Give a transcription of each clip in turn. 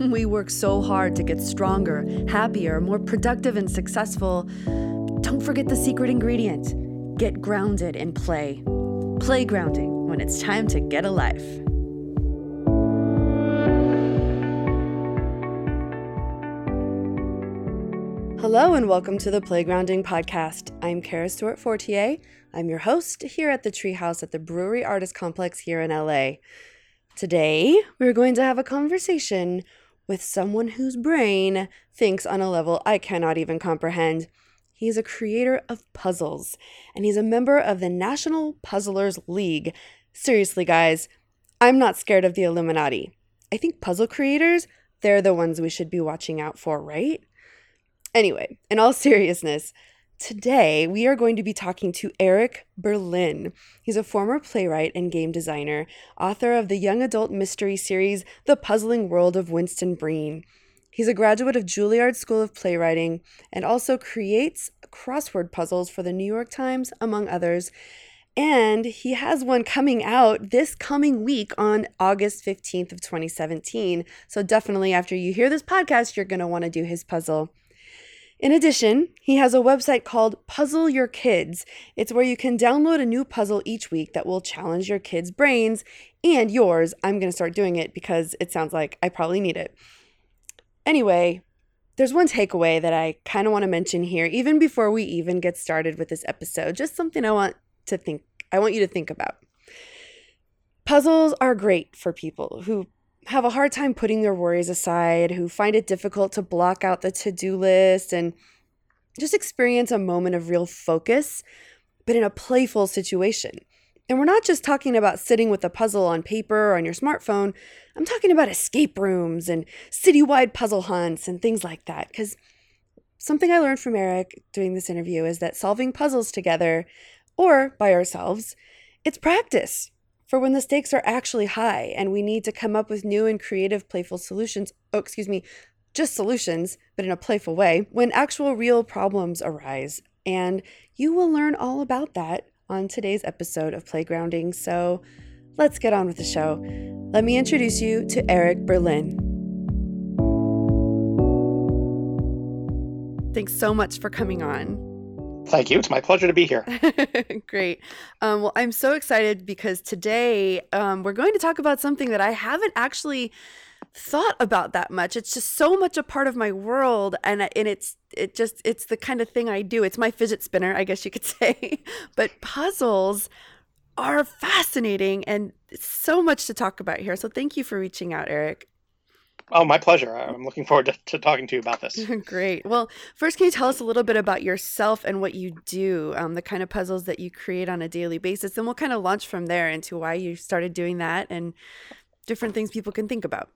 We work so hard to get stronger, happier, more productive, and successful. Don't forget the secret ingredient get grounded in play. Playgrounding when it's time to get a life. Hello and welcome to the Playgrounding Podcast. I'm Kara Stewart Fortier. I'm your host here at the Treehouse at the Brewery Artist Complex here in LA. Today, we're going to have a conversation with someone whose brain thinks on a level I cannot even comprehend. He's a creator of puzzles, and he's a member of the National Puzzlers League. Seriously, guys, I'm not scared of the Illuminati. I think puzzle creators, they're the ones we should be watching out for, right? Anyway, in all seriousness, today we are going to be talking to Eric Berlin. He's a former playwright and game designer, author of the young adult mystery series The Puzzling World of Winston Breen. He's a graduate of Juilliard School of Playwriting and also creates crossword puzzles for the New York Times, among others. And he has one coming out this coming week on August 15th of 2017. So definitely after you hear this podcast, you're going to want to do his puzzle. In addition, he has a website called Puzzle Your Kids. It's where you can download a new puzzle each week that will challenge your kids' brains and yours. I'm going to start doing it because it sounds like I probably need it. Anyway, there's one takeaway that I kind of want to mention here, even before we even get started with this episode. Just something I want to think, I want you to think about. Puzzles are great for people who have a hard time putting their worries aside, who find it difficult to block out the to do list and just experience a moment of real focus, but in a playful situation. And we're not just talking about sitting with a puzzle on paper or on your smartphone. I'm talking about escape rooms and citywide puzzle hunts and things like that. Because something I learned from Eric doing this interview is that solving puzzles together or by ourselves, it's practice for when the stakes are actually high and we need to come up with new and creative, playful solutions. Oh, excuse me, just solutions, but in a playful way, when actual real problems arise. And you will learn all about that on today's episode of Playgrounding. So let's get on with the show. Let me introduce you to Eric Berlin. Thanks so much for coming on. Thank you. It's my pleasure to be here. Great. Um, well, I'm so excited because today um, we're going to talk about something that I haven't actually thought about that much. It's just so much a part of my world, and and it's it just it's the kind of thing I do. It's my fidget spinner, I guess you could say. but puzzles are fascinating and so much to talk about here. So thank you for reaching out, Eric. Oh, my pleasure. I'm looking forward to, to talking to you about this. Great. Well, first, can you tell us a little bit about yourself and what you do, um, the kind of puzzles that you create on a daily basis? And we'll kind of launch from there into why you started doing that and different things people can think about.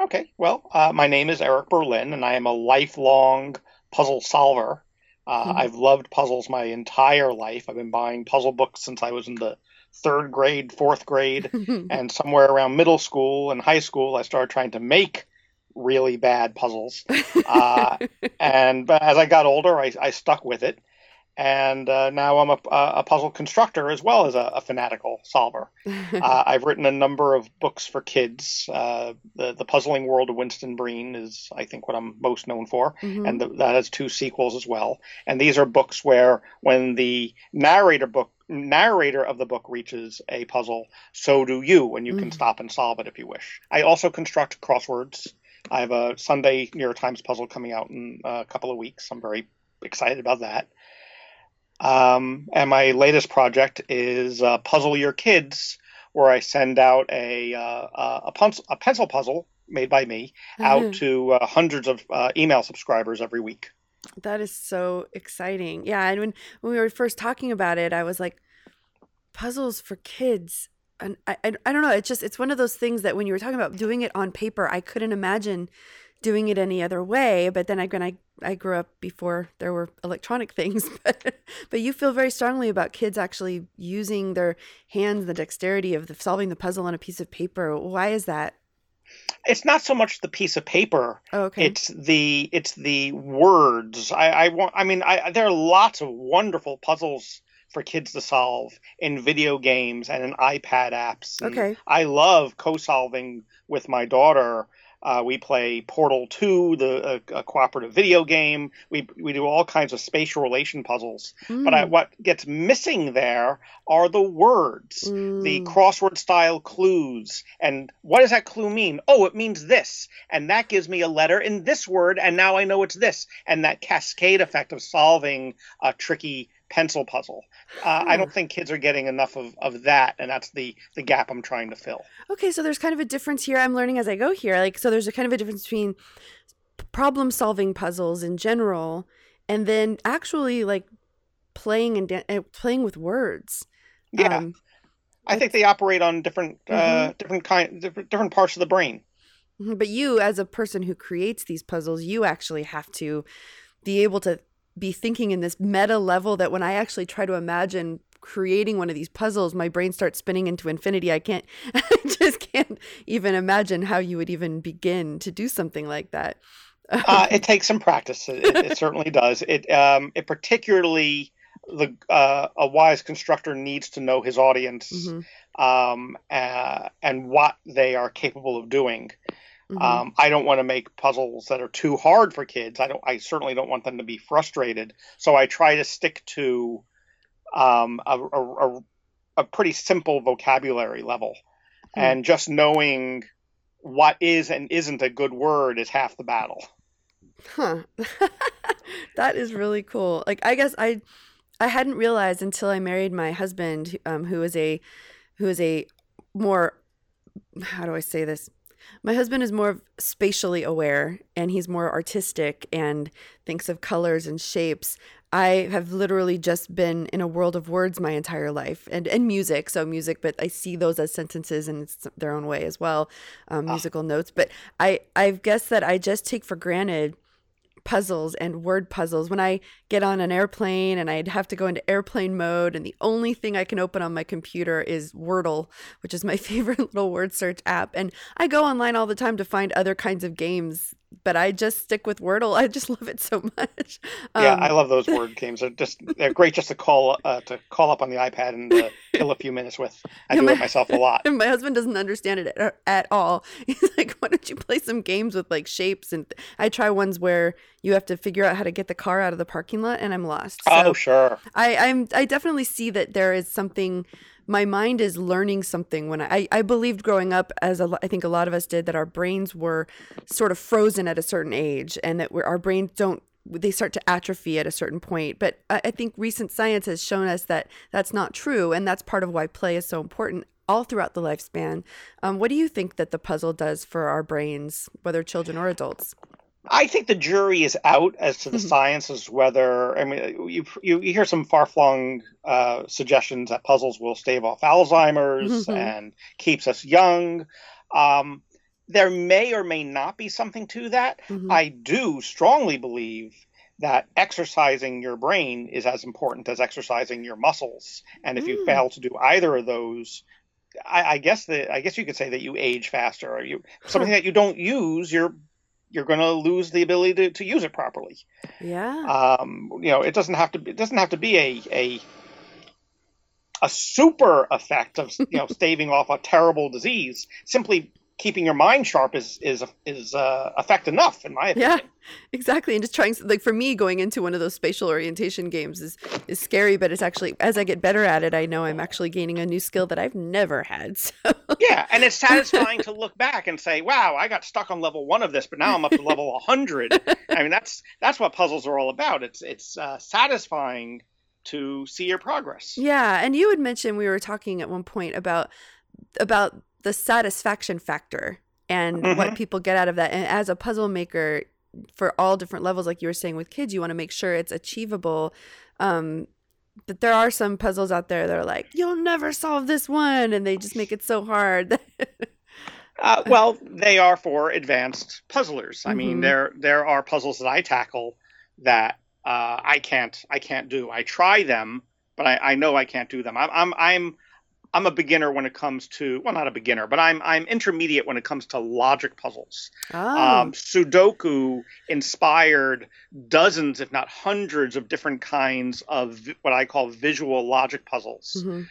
Okay. Well, uh, my name is Eric Berlin, and I am a lifelong puzzle solver. Uh, mm-hmm. I've loved puzzles my entire life. I've been buying puzzle books since I was in the third grade, fourth grade, and somewhere around middle school and high school, I started trying to make really bad puzzles. Uh, and but as I got older, I, I stuck with it. And uh, now I'm a, a, puzzle constructor as well as a, a fanatical solver. Uh, I've written a number of books for kids. Uh, the The Puzzling World of Winston Breen is, I think, what I'm most known for, mm-hmm. and the, that has two sequels as well. And these are books where, when the narrator book narrator of the book reaches a puzzle, so do you, and you mm. can stop and solve it if you wish. I also construct crosswords. I have a Sunday New York Times puzzle coming out in a couple of weeks. I'm very excited about that. Um, and my latest project is uh, Puzzle Your Kids, where I send out a uh, a, pencil, a, pencil puzzle made by me mm-hmm. out to uh, hundreds of uh, email subscribers every week. That is so exciting. Yeah, and when when we were first talking about it, I was like, puzzles for kids. And I, I, I don't know. It's just it's one of those things that when you were talking about doing it on paper, I couldn't imagine doing it any other way. But then again, I I grew up before there were electronic things, but but you feel very strongly about kids actually using their hands, the dexterity of the, solving the puzzle on a piece of paper. Why is that? It's not so much the piece of paper. Oh, okay. It's the it's the words. I, I want. I mean, I, there are lots of wonderful puzzles for kids to solve in video games and in iPad apps. okay. I love co-solving with my daughter Uh, we play Portal 2, the uh, cooperative video game. We, we do all kinds of spatial relation puzzles. Mm. But I, mm. what gets missing there are the words, mm. the crossword style clues. And what does that clue mean? Oh, it means this. And that gives me a letter in this word, and now I know it's this. And that cascade effect of solving a tricky pencil puzzle. Uh, I don't think kids are getting enough of, of that, and that's the the gap I'm trying to fill. Okay, so there's kind of a difference here. I'm learning as I go here. Like, so there's a kind of a difference between problem solving puzzles in general, and then actually like playing and da- uh, playing with words. Yeah, um, I think they operate on different uh, mm-hmm. uh, different kind different, different parts of the brain. Mm-hmm, but you, as a person who creates these puzzles, you actually have to be able to be thinking in this meta level that when I actually try to imagine creating one of these puzzles, my brain starts spinning into infinity. I can't, I just can't even imagine how you would even begin to do something like that. uh, it takes some practice. It, it certainly does. It, um, it particularly the uh, a wise constructor needs to know his audience mm-hmm. um, uh, and what they are capable of doing. Mm-hmm. Um, I don't want to make puzzles that are too hard for kids. I don't. I certainly don't want them to be frustrated. So I try to stick to um, a, a, a, pretty simple vocabulary level, mm-hmm. and just knowing what is and isn't a good word is half the battle. Huh. that is really cool. Like I guess I I hadn't realized until I married my husband, um, who is a who is a more how do I say this my husband is more spatially aware and he's more artistic and thinks of colors and shapes. I have literally just been in a world of words my entire life and, and music. So, music, but I see those as sentences in their own way as well, um, ah. musical notes. But I, I guess that I just take for granted puzzles and word puzzles when I get on an airplane and I'd have to go into airplane mode and the only thing I can open on my computer is Wordle, which is my favorite little word search app. And I go online all the time to find other kinds of games but I just stick with Wordle. I just love it so much. Um, yeah, I love those word games. They're just they're great just to call uh, to call up on the iPad and uh, kill a few minutes with. I do my, it myself a lot. And my husband doesn't understand it at, at, all. He's like, "Why don't you play some games with like shapes?" And I try ones where you have to figure out how to get the car out of the parking lot, and I'm lost. So oh, sure. I I'm I definitely see that there is something my mind is learning something when I, I believed growing up as a, I think a lot of us did that our brains were sort of frozen at a certain age and that our brains don't they start to atrophy at a certain point. But I, I think recent science has shown us that that's not true and that's part of why play is so important all throughout the lifespan. Um, what do you think that the puzzle does for our brains whether children or adults I think the jury is out as to the mm-hmm. science as whether I mean you you, you hear some far flung uh, suggestions that puzzles will stave off Alzheimer's mm-hmm. and keeps us young. Um, there may or may not be something to that. Mm-hmm. I do strongly believe that exercising your brain is as important as exercising your muscles, and if mm. you fail to do either of those, I, I guess that I guess you could say that you age faster, or you something that you don't use, your you're going to lose the ability to, to use it properly. Yeah. Um, you know, it doesn't have to. Be, it doesn't have to be a a a super effect of you know staving off a terrible disease. Simply keeping your mind sharp is is is uh, effect enough in my opinion. Yeah, exactly. And just trying like for me, going into one of those spatial orientation games is is scary, but it's actually as I get better at it, I know I'm actually gaining a new skill that I've never had. So. Yeah, and it's satisfying to look back and say, "Wow, I got stuck on level one of this, but now I'm up to level 100." I mean, that's that's what puzzles are all about. It's it's uh, satisfying to see your progress. Yeah, and you had mentioned we were talking at one point about about the satisfaction factor and mm-hmm. what people get out of that. And as a puzzle maker, for all different levels, like you were saying with kids, you want to make sure it's achievable. Um, but there are some puzzles out there that are like, you'll never solve this one, and they just make it so hard. uh, well, they are for advanced puzzlers. I mm-hmm. mean, there there are puzzles that I tackle that uh, I can't I can't do. I try them, but I, I know I can't do them. I'm I'm, I'm I'm a beginner when it comes to well, not a beginner, but I'm I'm intermediate when it comes to logic puzzles. Oh. Um, Sudoku inspired dozens, if not hundreds, of different kinds of what I call visual logic puzzles. Mm-hmm.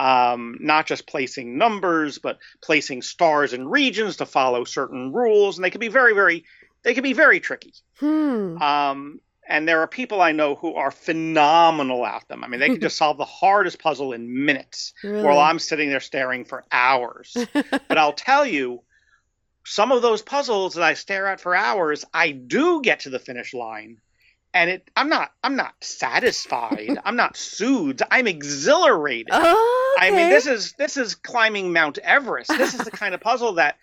um, not just placing numbers, but placing stars and regions to follow certain rules, and they can be very, very, they can be very tricky. Hmm. Um, and there are people I know who are phenomenal at them. I mean, they can just solve the hardest puzzle in minutes, Really? while I'm sitting there staring for hours. but I'll tell you, some of those puzzles that I stare at for hours, I do get to the finish line. And it, I'm not, I'm not satisfied. I'm not soothed. I'm exhilarated. Oh, I mean, this is this is climbing Mount Everest. This is the kind of puzzle that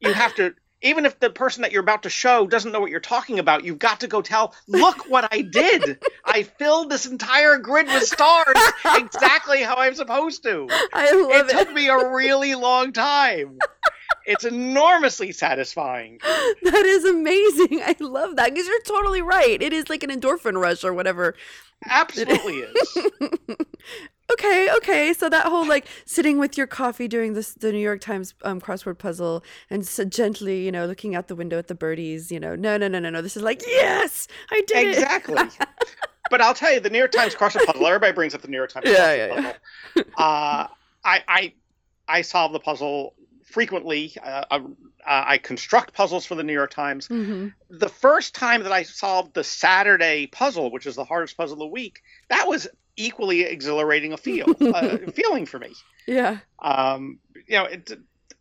you have to. Even if the person that you're about to show doesn't know what you're talking about, you've got to go tell, look what I did. I filled this entire grid with stars exactly how I'm supposed to. I love It it. took me a really long time. It's enormously satisfying. That is amazing. I love that because you're totally right. It is like an endorphin rush or whatever. Absolutely is. Okay, okay. So that whole like sitting with your coffee doing this the New York Times um, crossword puzzle and so gently, you know, looking out the window at the birdies, you know, no, no, no, no, no. This is like, yes, I did it. Exactly. But I'll tell you, the New York Times crossword puzzle. Everybody brings up the New York Times Yeah, crossword yeah, yeah. puzzle. Uh, I, I I solve the puzzle frequently. Uh, uh, I construct puzzles for the New York Times. hmm The first time that I solved the Saturday puzzle, which is the hardest puzzle of the week, that was equally exhilarating a feel uh, feeling for me. Yeah. Um, you know, it,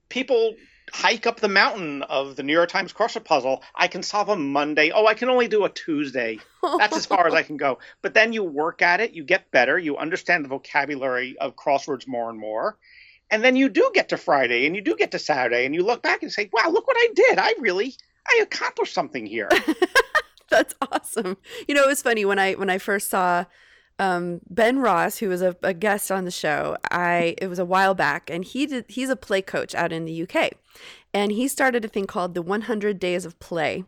people hike up the mountain of the New York Times crossword puzzle. I can solve a Monday. Oh, I can only do a Tuesday. That's as far as I can go. But then you work at it, you get better, you understand the vocabulary of crosswords more and more. And then you do get to Friday and you do get to Saturday and you look back and say, wow, look what I did. I really, I accomplished something here. That's awesome. You know, it was funny when I when I first saw um, Ben Ross, who was a, a guest on the show. I it was a while back, and he did. He's a play coach out in the UK, and he started a thing called the 100 Days of Play.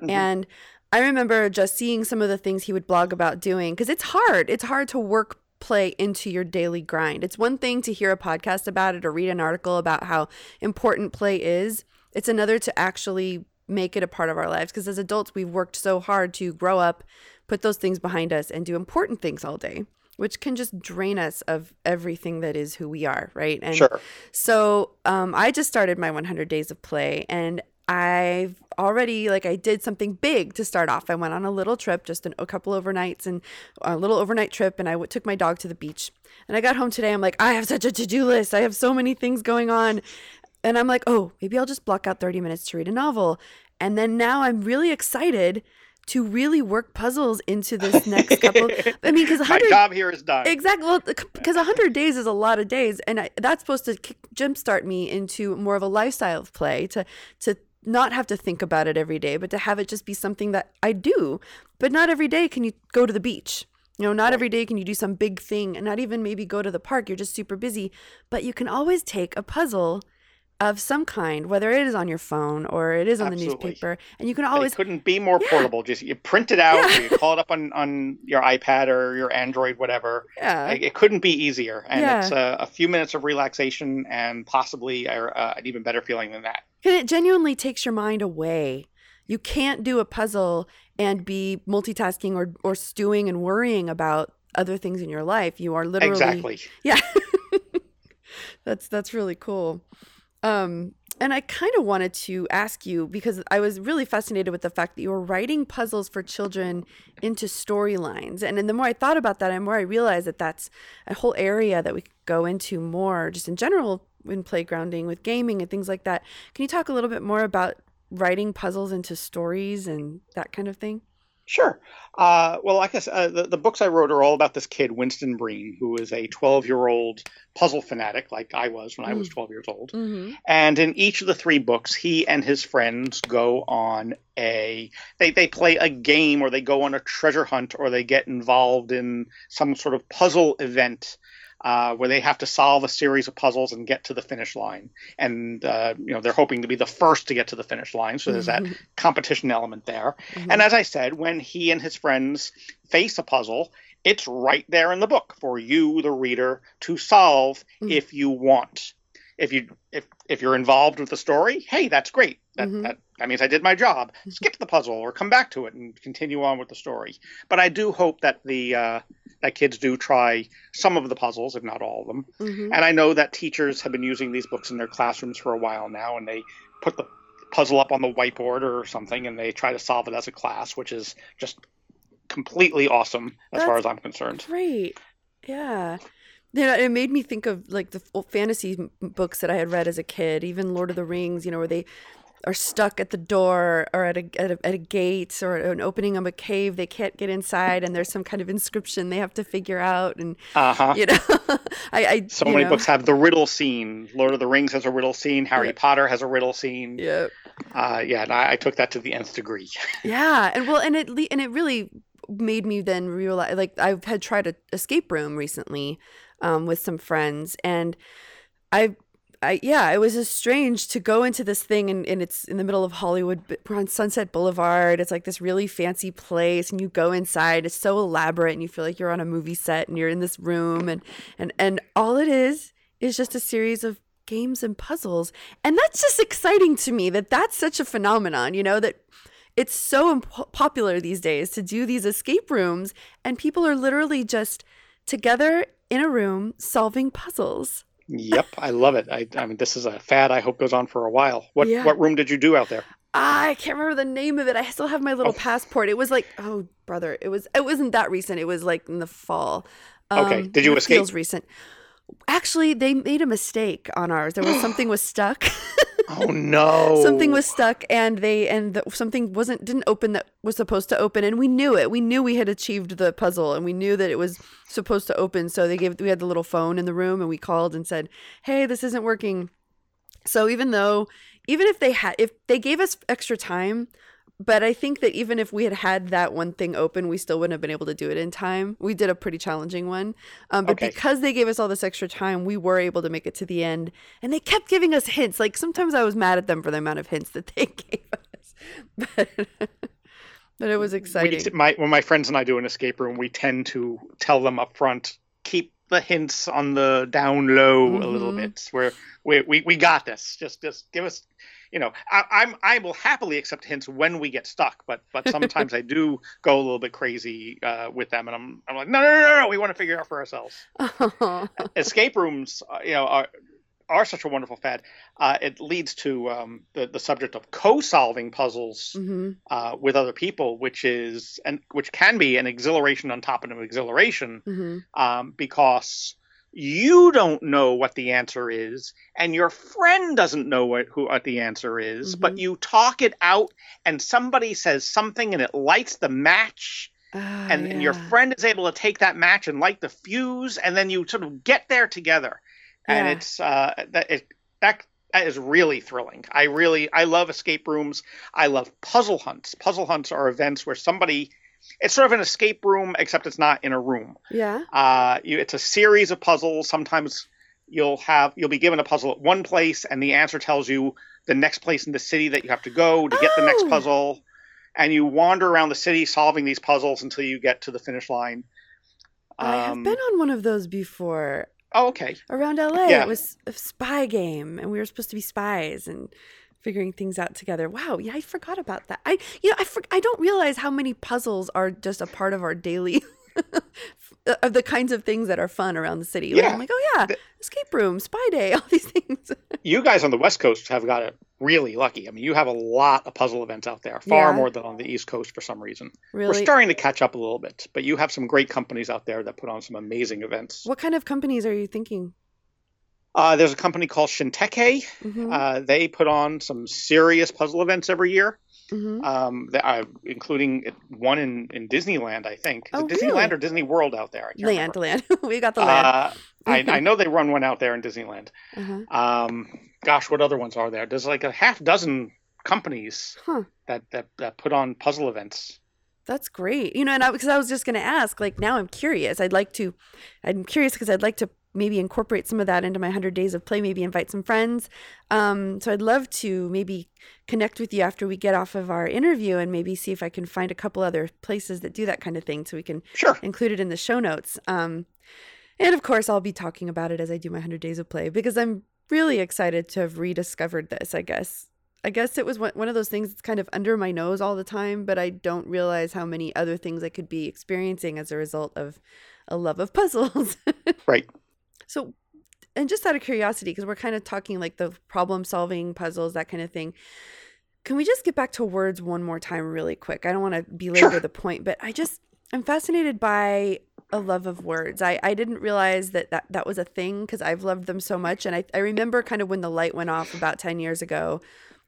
Mhm. And I remember just seeing some of the things he would blog about doing because it's hard. It's hard to work play into your daily grind. It's one thing to hear a podcast about it or read an article about how important play is. It's another to actually make it a part of our lives because as adults we've worked so hard to grow up, put those things behind us and do important things all day, which can just drain us of everything that is who we are, right? And sure. so um, I just started my 100 days of play, and I've already like I did something big to start off. I went on a little trip, just an, a couple overnights, and a little overnight trip, and I w- took my dog to the beach. And I got home today. I'm like, I have such a to do list. I have so many things going on, and I'm like, oh, maybe I'll just block out 30 minutes to read a novel. And then now I'm really excited to really work puzzles into this next couple. I mean, because My 100 job here is done. Exactly. Well, because 100 days is a lot of days. And I, that's supposed to kick, jumpstart me into more of a lifestyle of play to, to not have to think about it every day, but to have it just be something that I do. But not every day can you go to the beach. You know, not every day can you do some big thing and not even maybe go to the park. You're just super busy. But you can always take a puzzle of some kind, whether it is on your phone or it is on the newspaper. And you can It always couldn't be more Yeah. portable. Just you print it out, Yeah. you call it up on, on your iPad or your Android, whatever. yeah. Like, it couldn't be easier, and Yeah. it's a, a few minutes of relaxation and possibly a, uh, an even better feeling than that. And it genuinely takes your mind away. You can't do a puzzle and be multitasking or, or stewing and worrying about other things in your life. You are literally Exactly. Yeah. that's that's really cool. Um and I kind of wanted to ask you because I was really fascinated with the fact that you were writing puzzles for children into storylines. And then the more I thought about that, the more I realized that that's a whole area that we could go into more just in general in playgrounding with gaming and things like that. Can you talk a little bit more about writing puzzles into stories and that kind of thing? Sure. Uh, well, I guess uh, the, the books I wrote are all about this kid, Winston Breen, who is a 12 year old puzzle fanatic, like I was when I was 12 years old. Mm-hmm. And in each of the three books, he and his friends go on a they, they play a game or they go on a treasure hunt or they get involved in some sort of puzzle event uh, where they have to solve a series of puzzles and get to the finish line. And uh, you know they're hoping to be the first to get to the finish line, so there's that competition element there. Mm-hmm. And as I said, when he and his friends face a puzzle, it's right there in the book for you, the reader, to solve Mm. if you want. if you if if you're involved with the story, hey, that's great. That Mhm. that, that means I did my job. Skip the puzzle or come back to it and continue on with the story. But I do hope that the uh, that kids do try some of the puzzles, if not all of them. Mhm. And I know that teachers have been using these books in their classrooms for a while now, and they put the puzzle up on the whiteboard or something, and they try to solve it as a class, which is just completely awesome as far as I'm concerned. Great. Yeah. You know, it made me think of like the fantasy books that I had read as a kid, even Lord of the Rings, you know, where they are stuck at the door or at a, at a, at a gate or an opening of a cave. They can't get inside and there's some kind of inscription they have to figure out. And, Uh huh. you know, I, I, So many know, books have the riddle scene. Lord of the Rings has a riddle scene. Harry Yeah. Potter has a riddle scene. Yeah. Uh, yeah, and I, I took that to the nth degree. Yeah, and well, and it le- and it really made me then realize like I had tried a escape room recently um, with some friends, and I. I, yeah, it was just strange to go into this thing and, and it's in the middle of Hollywood. We're on Sunset Boulevard. It's like this really fancy place, and you go inside. It's so elaborate, and you feel like you're on a movie set, and you're in this room, and and and all it is is just a series of games and puzzles, and that's just exciting to me. That that's such a phenomenon, you know, that it's so imp- popular these days to do these escape rooms and people are literally just together in a room solving puzzles yep, I love it. I, I mean, this is a fad. I hope goes on for a while. What Yeah. what room did you do out there? i can't remember the name of it i still have my little Oh. passport it was like oh brother it was it wasn't that recent it was like in the fall Okay. Um, did you escape? feels recent actually they made a mistake on ours there was something was stuck Oh no! something was stuck and they and the, something wasn't didn't open that was supposed to open and we knew it. We knew we had achieved the puzzle and we knew that it was supposed to open. So they gave we had the little phone in the room and we called and said hey this isn't working. So even though even if they had if they gave us extra time but i think that even if we had had that one thing open we still wouldn't have been able to do it in time we did a pretty challenging one um, but Okay. because they gave us all this extra time we were able to make it to the end and they kept giving us hints like sometimes i was mad at them for the amount of hints that they gave us but, but it was We, exciting my, when my friends and I do an escape room, we tend to tell them up front, keep the hints on the down low a little Mhm. bit. Where we, we we got this. Just just give us. You know, I, I'm I will happily accept hints when we get stuck, but but sometimes I do go a little bit crazy uh, with them, and I'm I'm like, no no no no, no we want to figure it out for ourselves. escape rooms, uh, you know, are are such a wonderful fad. Uh, it leads to um, the the subject of co-solving puzzles hmm uh, with other people, which is and which can be an exhilaration on top of an exhilaration, hmm um, because you don't know what the answer is, and your friend doesn't know what who what the answer is, but Mhm. you talk it out, and somebody says something, and it lights the match Ah, and, and your friend is able to take that match and light the fuse, and then you sort of get there together, and it's uh, that it, that that is really thrilling. I really I love escape rooms. I love puzzle hunts. Puzzle hunts are events where somebody it's sort of an escape room except it's not in a room. yeah Uh, you, it's a series of puzzles. Sometimes you'll have you'll be given a puzzle at one place, and the answer tells you the next place in the city that you have to go to get the next Oh. puzzle. And you wander around the city solving these puzzles until you get to the finish line. i have Um, been on one of those before Oh, okay. around LA. Yeah. It was a spy game, and we were supposed to be spies and figuring things out together. Wow, yeah, I forgot about that. I, you know, I for, I don't realize how many puzzles are just a part of our daily. of the kinds of things that are fun around the city. Like, Yeah. I'm like, oh yeah, The- escape room, spy day, all these things. You guys on the West Coast have got it really lucky. I mean, you have a lot of puzzle events out there, far Yeah. more than on the East Coast for some reason. Really? We're starting to catch up a little bit, but you have some great companies out there that put on some amazing events. what kind of companies are you thinking? Uh, there's a company called Shinteki. hmm Uh, they put on some serious puzzle events every year, hmm um, that, uh, including one in, in Disneyland, I think. Oh, Disneyland really? or Disney World out there? I Land, remember. land. we got the land. Uh, I, I know they run one out there in Disneyland. uh-huh. Um, gosh, what other ones are there? There's like a half dozen companies Huh. that, that, that put on puzzle events. That's great. You know, and I, because I was just going to ask, like, now I'm curious. I'd like to, I'm curious because I'd like to maybe incorporate some of that into my 100 days of play, maybe invite some friends. Um, so I'd love to maybe connect with you after we get off of our interview and maybe see if I can find a couple other places that do that kind of thing so we can Sure. include it in the show notes. Um, and of course, I'll be talking about it as I do my 100 days of play because I'm really excited to have rediscovered this, I guess. I guess it was one, one of those things that's kind of under my nose all the time, but I don't realize how many other things I could be experiencing as a result of a love of puzzles. right. So, and just out of curiosity, because we're kind of talking like the problem solving puzzles, that kind of thing. Can we just get back to words one more time, really quick? I don't want to belabor Sure. the point, but I just, I'm fascinated by a love of words. I, I didn't realize that that, that was a thing because I've loved them so much. And I, I remember kind of when the light went off about 10 years ago.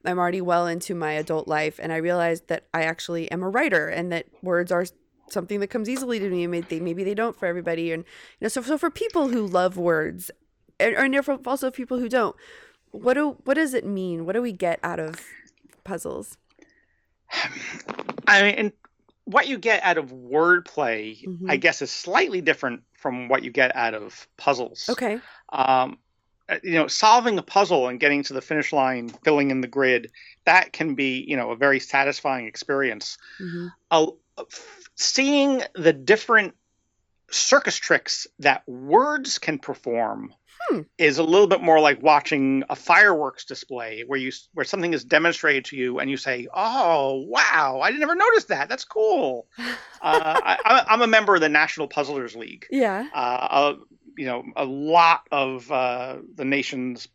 I'm already well into my adult life, and I realized that I actually am a writer and that words are something that comes easily to me. Maybe they, maybe they don't for everybody. And, you know, so, so for people who love words, and, and for also people who don't, what do what does it mean? What do we get out of puzzles? I mean, what you get out of wordplay, Mhm. I guess, is slightly different from what you get out of puzzles. Okay. Um, you know, solving a puzzle and getting to the finish line, filling in the grid, that can be, you know, a very satisfying experience. hmm Uh, seeing the different circus tricks that words can perform Hmm. is a little bit more like watching a fireworks display where you where something is demonstrated to you and you say oh wow i never noticed that that's cool uh, I, i'm a member of the national puzzlers league Yeah. uh, uh, you know a lot of uh, the nation's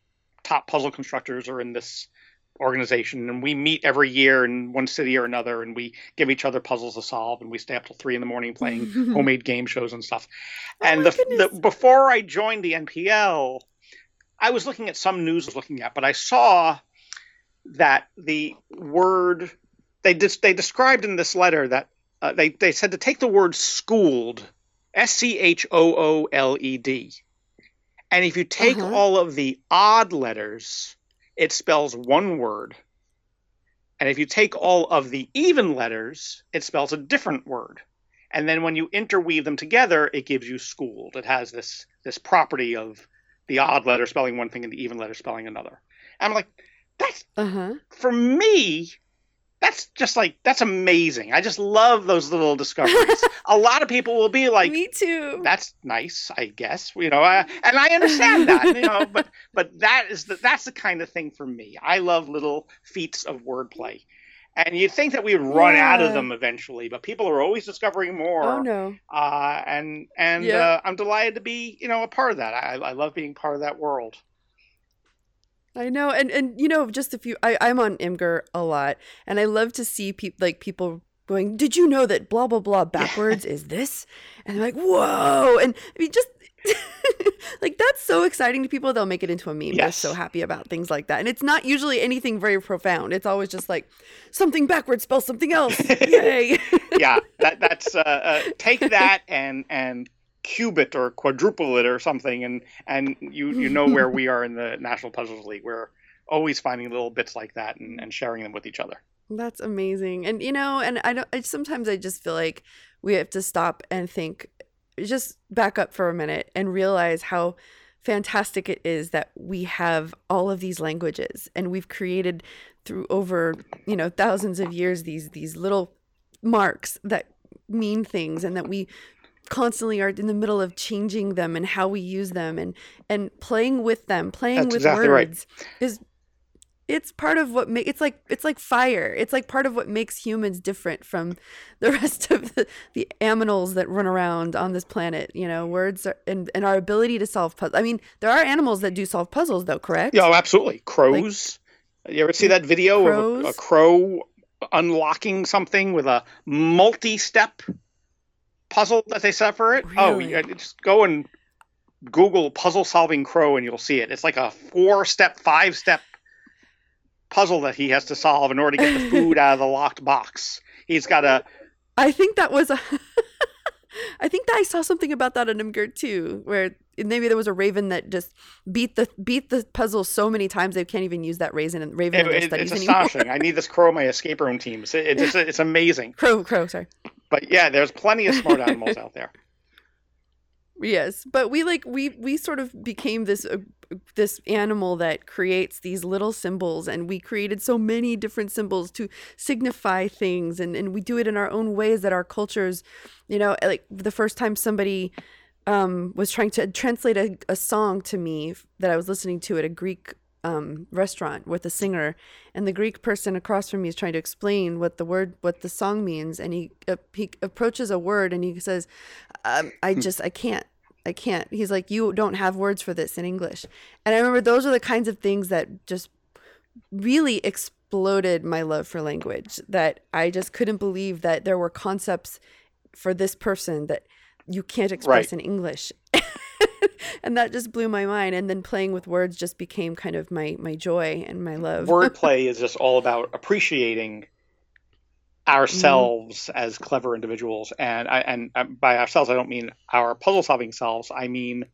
top puzzle constructors are in this organization and we meet every year in one city or another and we give each other puzzles to solve and we stay up till three in the morning playing homemade game shows and stuff. Oh and my the, the before i joined the npl i was looking at some news I was looking at but i saw that the word they dis- they described in this letter that uh, they they said to take the word schooled S C H O O L E D. And if you take Uh-huh. all of the odd letters, it spells one word. And if you take all of the even letters, it spells a different word. And then when you interweave them together, it gives you schooled. It has this this property of the odd letter spelling one thing and the even letter spelling another. And I'm like, that's Uh huh. for me, that's just like that's amazing. I just love those little discoveries. a lot of people will be like, Me too. "That's nice, I guess," you know, I, and I understand that, you know, but but that is the that's the kind of thing for me. I love little feats of wordplay, and you'd think that we would run out of them eventually, but people are always discovering more. oh no. Uh, and and Yeah. uh, I'm delighted to be, you know, a part of that. I, I love being part of that world. I know, and and you know, just a few. I I'm on Imgur a lot, and I love to see people like people going. Did you know that blah blah blah backwards is this? And they're like, whoa! And I mean, just like that's so exciting to people. They'll make it into a meme. They're so happy about things like that, and it's not usually anything very profound. It's always just like something backwards spells something else. Yay! yeah, that that's uh, uh, take that and and cube it or quadruple it or something, and and you you know where we are in the National Puzzlers League. We're always finding little bits like that and, and sharing them with each other. That's amazing. And you know, and I don't I, sometimes I just feel like we have to stop and think just back up for a minute and realize how fantastic it is that we have all of these languages and we've created through over, you know, thousands of years these these little marks that mean things and that we constantly are in the middle of changing them and how we use them and and playing with them playing That's with exactly right. words is it's part of what make it's like it's like fire it's like part of what makes humans different from the rest of the, the animals that run around on this planet you know words are, and, and our ability to solve puzzles i mean there are animals that do solve puzzles though correct Yeah, oh, absolutely. Crows. you ever see that video of a, a crow unlocking something with a multi-step puzzle that they set for it? Oh, yeah, just go and Google puzzle solving crow and you'll see it. It's like a four-step, five-step puzzle that he has to solve in order to get the food out of the locked box. He's got a i think that was a i think that i saw something about that on imgur too where maybe there was a raven that just beat the beat the puzzle so many times they can't even use that raven and raven it, it- it's astonishing. I need this crow in my escape room teams. It, it's it's amazing. crow crow sorry But yeah, there's plenty of smart animals out there. Yes, but we like we we sort of became this uh, this animal that creates these little symbols and we created so many different symbols to signify things and and we do it in our own ways that our cultures, you know, like the first time somebody um, was trying to translate a, a song to me that I was listening to at a Greek um, restaurant with a singer, and the Greek person across from me is trying to explain what the word, what the song means, and he uh, he approaches a word and he says, um, "I just I can't." I can't. He's like, you don't have words for this in English. And I remember those are the kinds of things that just really exploded my love for language. That I just couldn't believe that there were concepts for this person that you can't express right. in English. and that just blew my mind. And then playing with words just became kind of my my joy and my love. Wordplay is just all about appreciating ourselves mm. as clever individuals, and I, and uh, by ourselves I don't mean our puzzle solving selves. I mean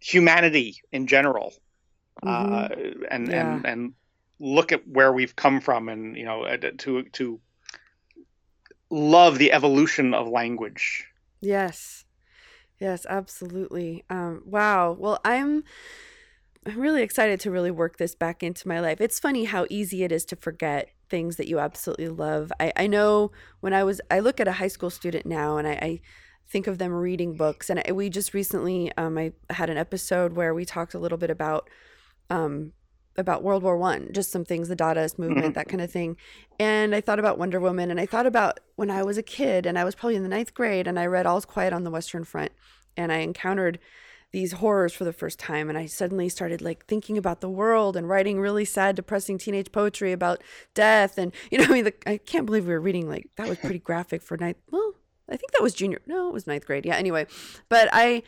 humanity in general, mm-hmm. uh, and yeah. and and look at where we've come from, and you know to to love the evolution of language. Yes. Yes, absolutely. Um, wow. Well, I'm I'm really excited to really work this back into my life. It's funny how easy it is to forget things that you absolutely love. I, I know when I was I look at a high school student now and I, I think of them reading books and I, we just recently um, I had an episode where we talked a little bit about um, about World War One, just some things, the Dadaist movement, mm-hmm. that kind of thing. And I thought about Wonder Woman, and I thought about when I was a kid, and I was probably in the ninth grade, and I read All's Quiet on the Western Front, and I encountered these horrors for the first time, and I suddenly started like thinking about the world and writing really sad, depressing teenage poetry about death, and you know, I mean, the, I can't believe we were reading like that was pretty graphic for ninth. Well, I think that was junior. No, it was ninth grade. Yeah. Anyway, but I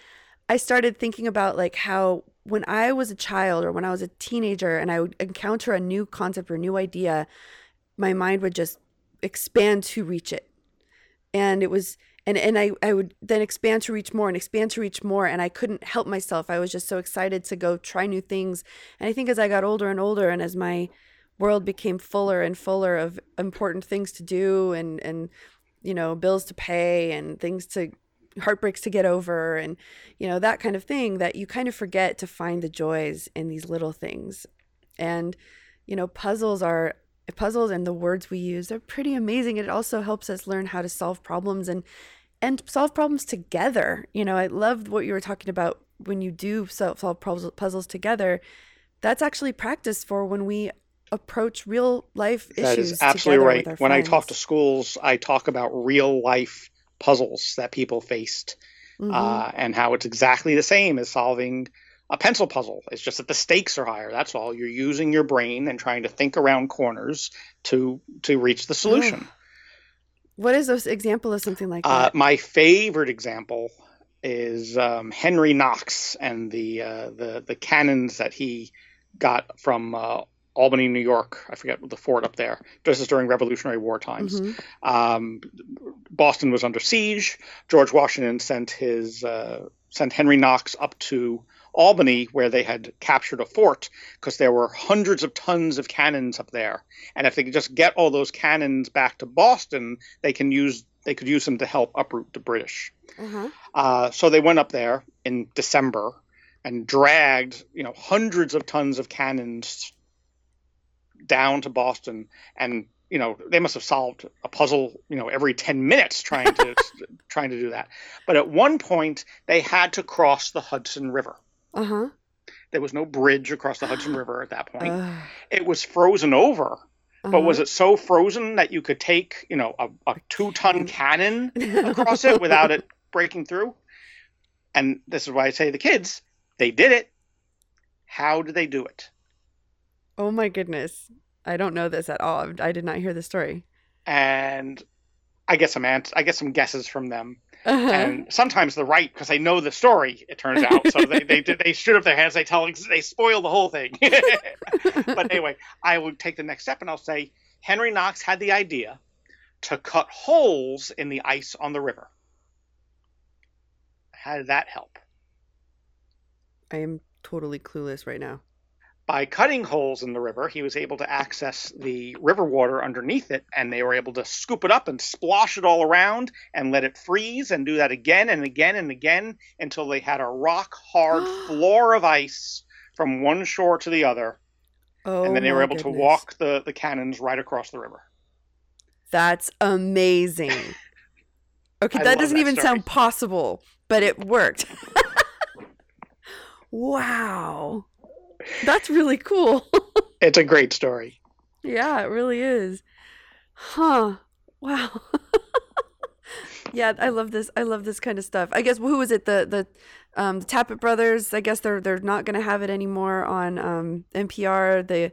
I started thinking about like how when I was a child or when I was a teenager and I would encounter a new concept or new idea, my mind would just expand to reach it. And it was and and I, I would then expand to reach more and expand to reach more and I couldn't help myself. I was just so excited to go try new things. And I think as I got older and older and as my world became fuller and fuller of important things to do and and you know bills to pay and things to heartbreaks to get over and you know that kind of thing that you kind of forget to find the joys in these little things. And you know puzzles are puzzles and the words we use—they're pretty amazing. It also helps us learn how to solve problems and and solve problems together. You know i loved what you were talking about when you do solve puzzles together. That's actually practice for when we approach real life issues that is absolutely right. when friends. i talk to schools i talk about real life puzzles that people faced mm-hmm. uh, and how it's exactly the same as solving a pencil puzzle. It's just that the stakes are higher. That's all. You're using your brain and trying to think around corners to to reach the solution. What is an example of something like uh, that? Uh, my favorite example is um, Henry Knox and the uh, the the cannons that he got from uh, Albany, New York. I forget the fort up there. This is during Revolutionary War times. Mm-hmm. Um, Boston was under siege. George Washington sent his uh, sent Henry Knox up to Albany, where they had captured a fort, because there were hundreds of tons of cannons up there. And if they could just get all those cannons back to Boston, they can use they could use them to help uproot the British. Mm-hmm. Uh, so they went up there in December and dragged, you know, hundreds of tons of cannons down to Boston and you know they must have solved a puzzle you know every 10 minutes trying to trying to do that. But at one point they had to cross the hudson river. Uh-huh. There was no bridge across the hudson river at that point. Uh. it was frozen over uh-huh. but was it so frozen that you could take you know a, a two ton cannon across it without it breaking through? And this is why i say the kids they did it. How did they do it Oh my goodness. I don't know this at all. I did not hear the story. And I get some ant- I get some guesses from them. Uh-huh. And sometimes they're right because they know the story. It turns out, so they they they shoot up their hands. They tell they spoil the whole thing. but anyway, I would take the next step and I'll say Henry Knox had the idea to cut holes in the ice on the river. How did that help? I am totally clueless right now. By cutting holes in the river, he was able to access the river water underneath it, and they were able to scoop it up and splosh it all around and let it freeze and do that again and again and again until they had a rock hard floor of ice from one shore to the other. Oh, and then they were oh able goodness. to walk the, the cannons right across the river. That's amazing. Okay, that doesn't that even story. sound possible. but it worked. wow. That's really cool. it's a great story. Yeah, it really is. Huh. Wow. yeah, I love this. I love this kind of stuff. I guess who was it? The the um the Tappet brothers. I guess they're they're not gonna have it anymore on um NPR. The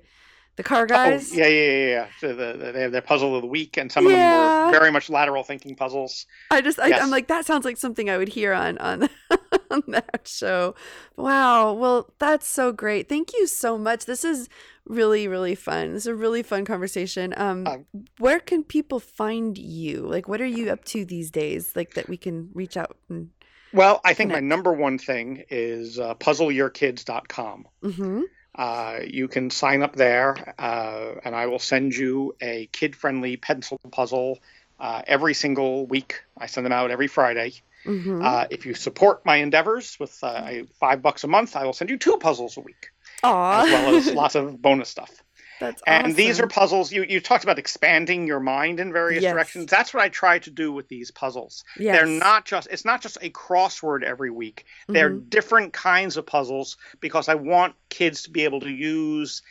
the car guys. Oh, yeah, yeah, yeah, yeah. So the, the, they have their puzzle of the week, and some of them were very much lateral thinking puzzles. I just, I, am like, that sounds like something I would hear on on, on that show. Wow. Well, that's so great. Thank you so much. This is really, really fun. This is a really fun conversation. Um, um where can people find you? Like, what are you up to these days? Like that we can reach out and. Well, I think connect. my number one thing is uh, puzzleyourkids.com. Mm-hmm. Uh, you can sign up there, uh, and I will send you a kid friendly pencil puzzle uh, every single week. I send them out every Friday. Mm-hmm. Uh, if you support my endeavors with uh, five bucks a month, I will send you two puzzles a week, Aww. as well as lots of bonus stuff. That's and awesome. these are puzzles. You you talked about expanding your mind in various yes. directions. That's what I try to do with these puzzles. Yes. They're not just it's not just a crossword every week. They're mm-hmm. different kinds of puzzles because I want kids to be able to use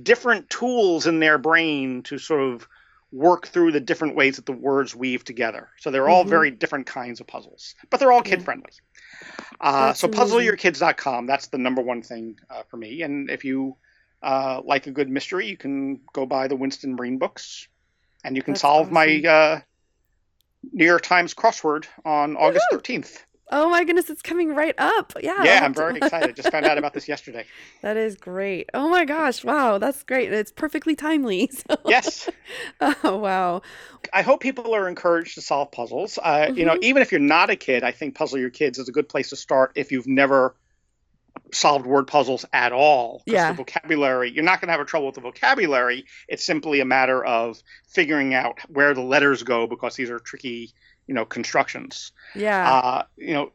different tools in their brain to sort of work through the different ways that the words weave together. So they're all mm-hmm. very different kinds of puzzles, but they're all kid friendly. Uh, so amazing. puzzleyourkids.com, that's the number one thing uh, for me. And if you uh, like a good mystery, you can go buy the Winston Breen books, and you can That's solve awesome. my uh, New York Times crossword on Woo-hoo! August thirteenth. Oh my goodness, it's coming right up. Yeah. Yeah, I'm very excited. Just found out about this yesterday. That is great. Oh my gosh. Wow. That's great. It's perfectly timely. So. Yes. oh, wow. I hope people are encouraged to solve puzzles. Uh, mm-hmm. You know, mm-hmm. even if you're not a kid, I think Puzzle Your Kids is a good place to start if you've never solved word puzzles at all. Yeah. The vocabulary, you're not going to have a trouble with the vocabulary. It's simply a matter of figuring out where the letters go because these are tricky, you know, constructions. Yeah. Uh, you know,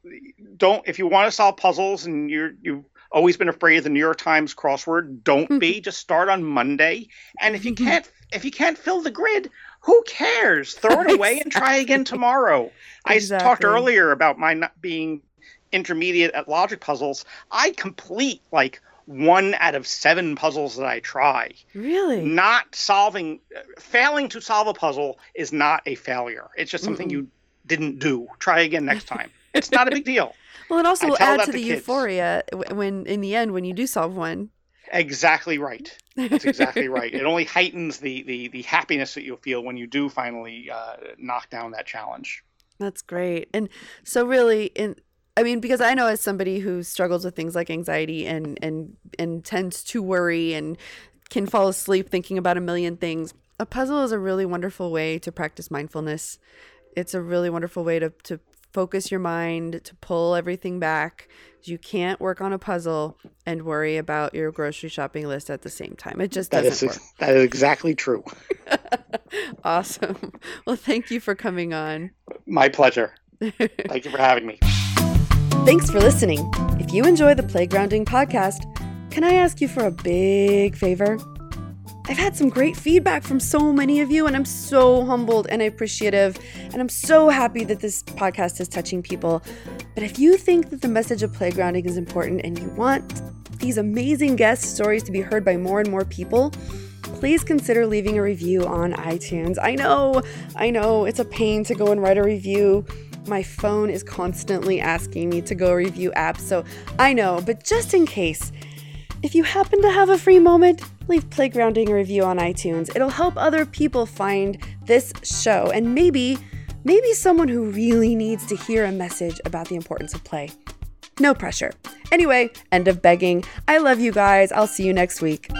don't if you want to solve puzzles and you're you've always been afraid of the New York Times crossword, don't be. Just start on Monday. And if you can't if you can't fill the grid, who cares? Throw it away exactly. and try again tomorrow. Exactly. I talked earlier about my not being intermediate at logic puzzles, I complete like one out of seven puzzles that I try. Really? Not solving, failing to solve a puzzle is not a failure. It's just something Mm-mm. you didn't do. Try again next time. it's not a big deal. Well, it also add to the euphoria when, in the end, when you do solve one. Exactly right. That's exactly right. It only heightens the, the the happiness that you'll feel when you do finally uh, knock down that challenge. That's great. And so, really, in I mean, because I know as somebody who struggles with things like anxiety and and and tends to worry and can fall asleep thinking about a million things, a puzzle is a really wonderful way to practice mindfulness. It's a really wonderful way to to focus your mind, to pull everything back. You can't work on a puzzle and worry about your grocery shopping list at the same time. It just doesn't that is, work. That is exactly true. awesome. Well, thank you for coming on. My pleasure. thank you for having me. Thanks for listening. If you enjoy the Playgrounding podcast, can I ask you for a big favor? I've had some great feedback from so many of you, and I'm so humbled and appreciative. And I'm so happy that this podcast is touching people. But if you think that the message of playgrounding is important and you want these amazing guest stories to be heard by more and more people, please consider leaving a review on iTunes. I know, I know, it's a pain to go and write a review my phone is constantly asking me to go review apps, so I know, but just in case, if you happen to have a free moment, leave Playgrounding a review on iTunes. It'll help other people find this show and maybe, maybe someone who really needs to hear a message about the importance of play. No pressure. Anyway, end of begging. I love you guys. I'll see you next week.